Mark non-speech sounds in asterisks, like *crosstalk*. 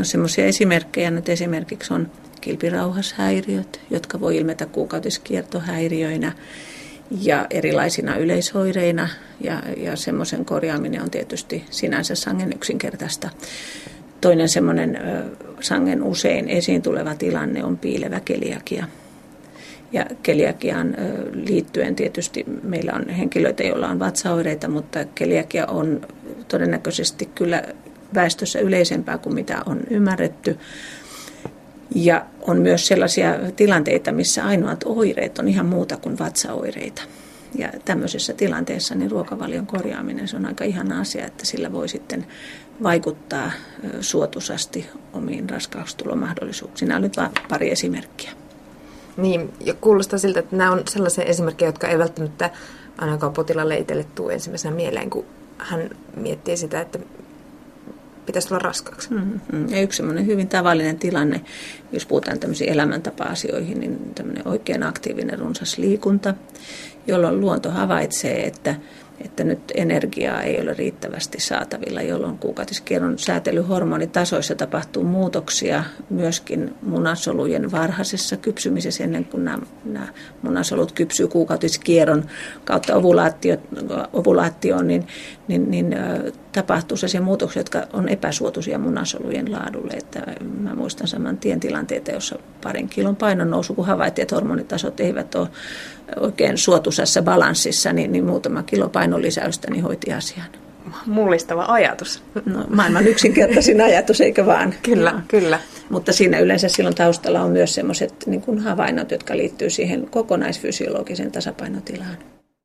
No semmoisia esimerkkejä nyt esimerkiksi on kilpirauhashäiriöt, jotka voi ilmetä kuukautiskiertohäiriöinä ja erilaisina yleishoireina. Ja, ja semmoisen korjaaminen on tietysti sinänsä sangen yksinkertaista. Toinen semmoinen sangen usein esiin tuleva tilanne on piilevä keliakia. Ja keliakiaan liittyen tietysti meillä on henkilöitä, joilla on vatsaoireita, mutta keliakia on todennäköisesti kyllä väestössä yleisempää kuin mitä on ymmärretty. Ja on myös sellaisia tilanteita, missä ainoat oireet on ihan muuta kuin vatsaoireita. Ja tämmöisessä tilanteessa niin ruokavalion korjaaminen se on aika ihana asia, että sillä voi sitten vaikuttaa suotusasti omiin raskaustulomahdollisuuksiin. Nämä nyt vain pari esimerkkiä. Niin, ja kuulostaa siltä, että nämä on sellaisia esimerkkejä, jotka ei välttämättä ainakaan potilaalle itselle tule ensimmäisenä mieleen, kun hän miettii sitä, että pitäisi tulla raskaaksi. Mm-hmm. Ja yksi hyvin tavallinen tilanne, jos puhutaan tämmöisiin elämäntapa-asioihin, niin tämmöinen oikein aktiivinen runsas liikunta, jolloin luonto havaitsee, että että nyt energiaa ei ole riittävästi saatavilla, jolloin kuukautiskierron säätelyhormonitasoissa tapahtuu muutoksia myöskin munasolujen varhaisessa kypsymisessä ennen kuin nämä, nämä munasolut kypsyy kuukautiskierron kautta ovulaatio, ovulaatioon, niin, niin, niin tapahtuu sellaisia muutoksia, jotka on epäsuotuisia munasolujen laadulle. Että mä muistan saman tien tilanteita, jossa parin kilon painon nousu, kun havaittiin, että hormonitasot eivät ole oikein suotuisessa balanssissa, niin, niin muutama kilo painon lisäystä niin hoiti asian. Mullistava ajatus. No, maailman yksinkertaisin *laughs* ajatus, eikö vaan? Kyllä, no. kyllä. Mutta siinä yleensä silloin taustalla on myös sellaiset niin havainnot, jotka liittyy siihen kokonaisfysiologiseen tasapainotilaan.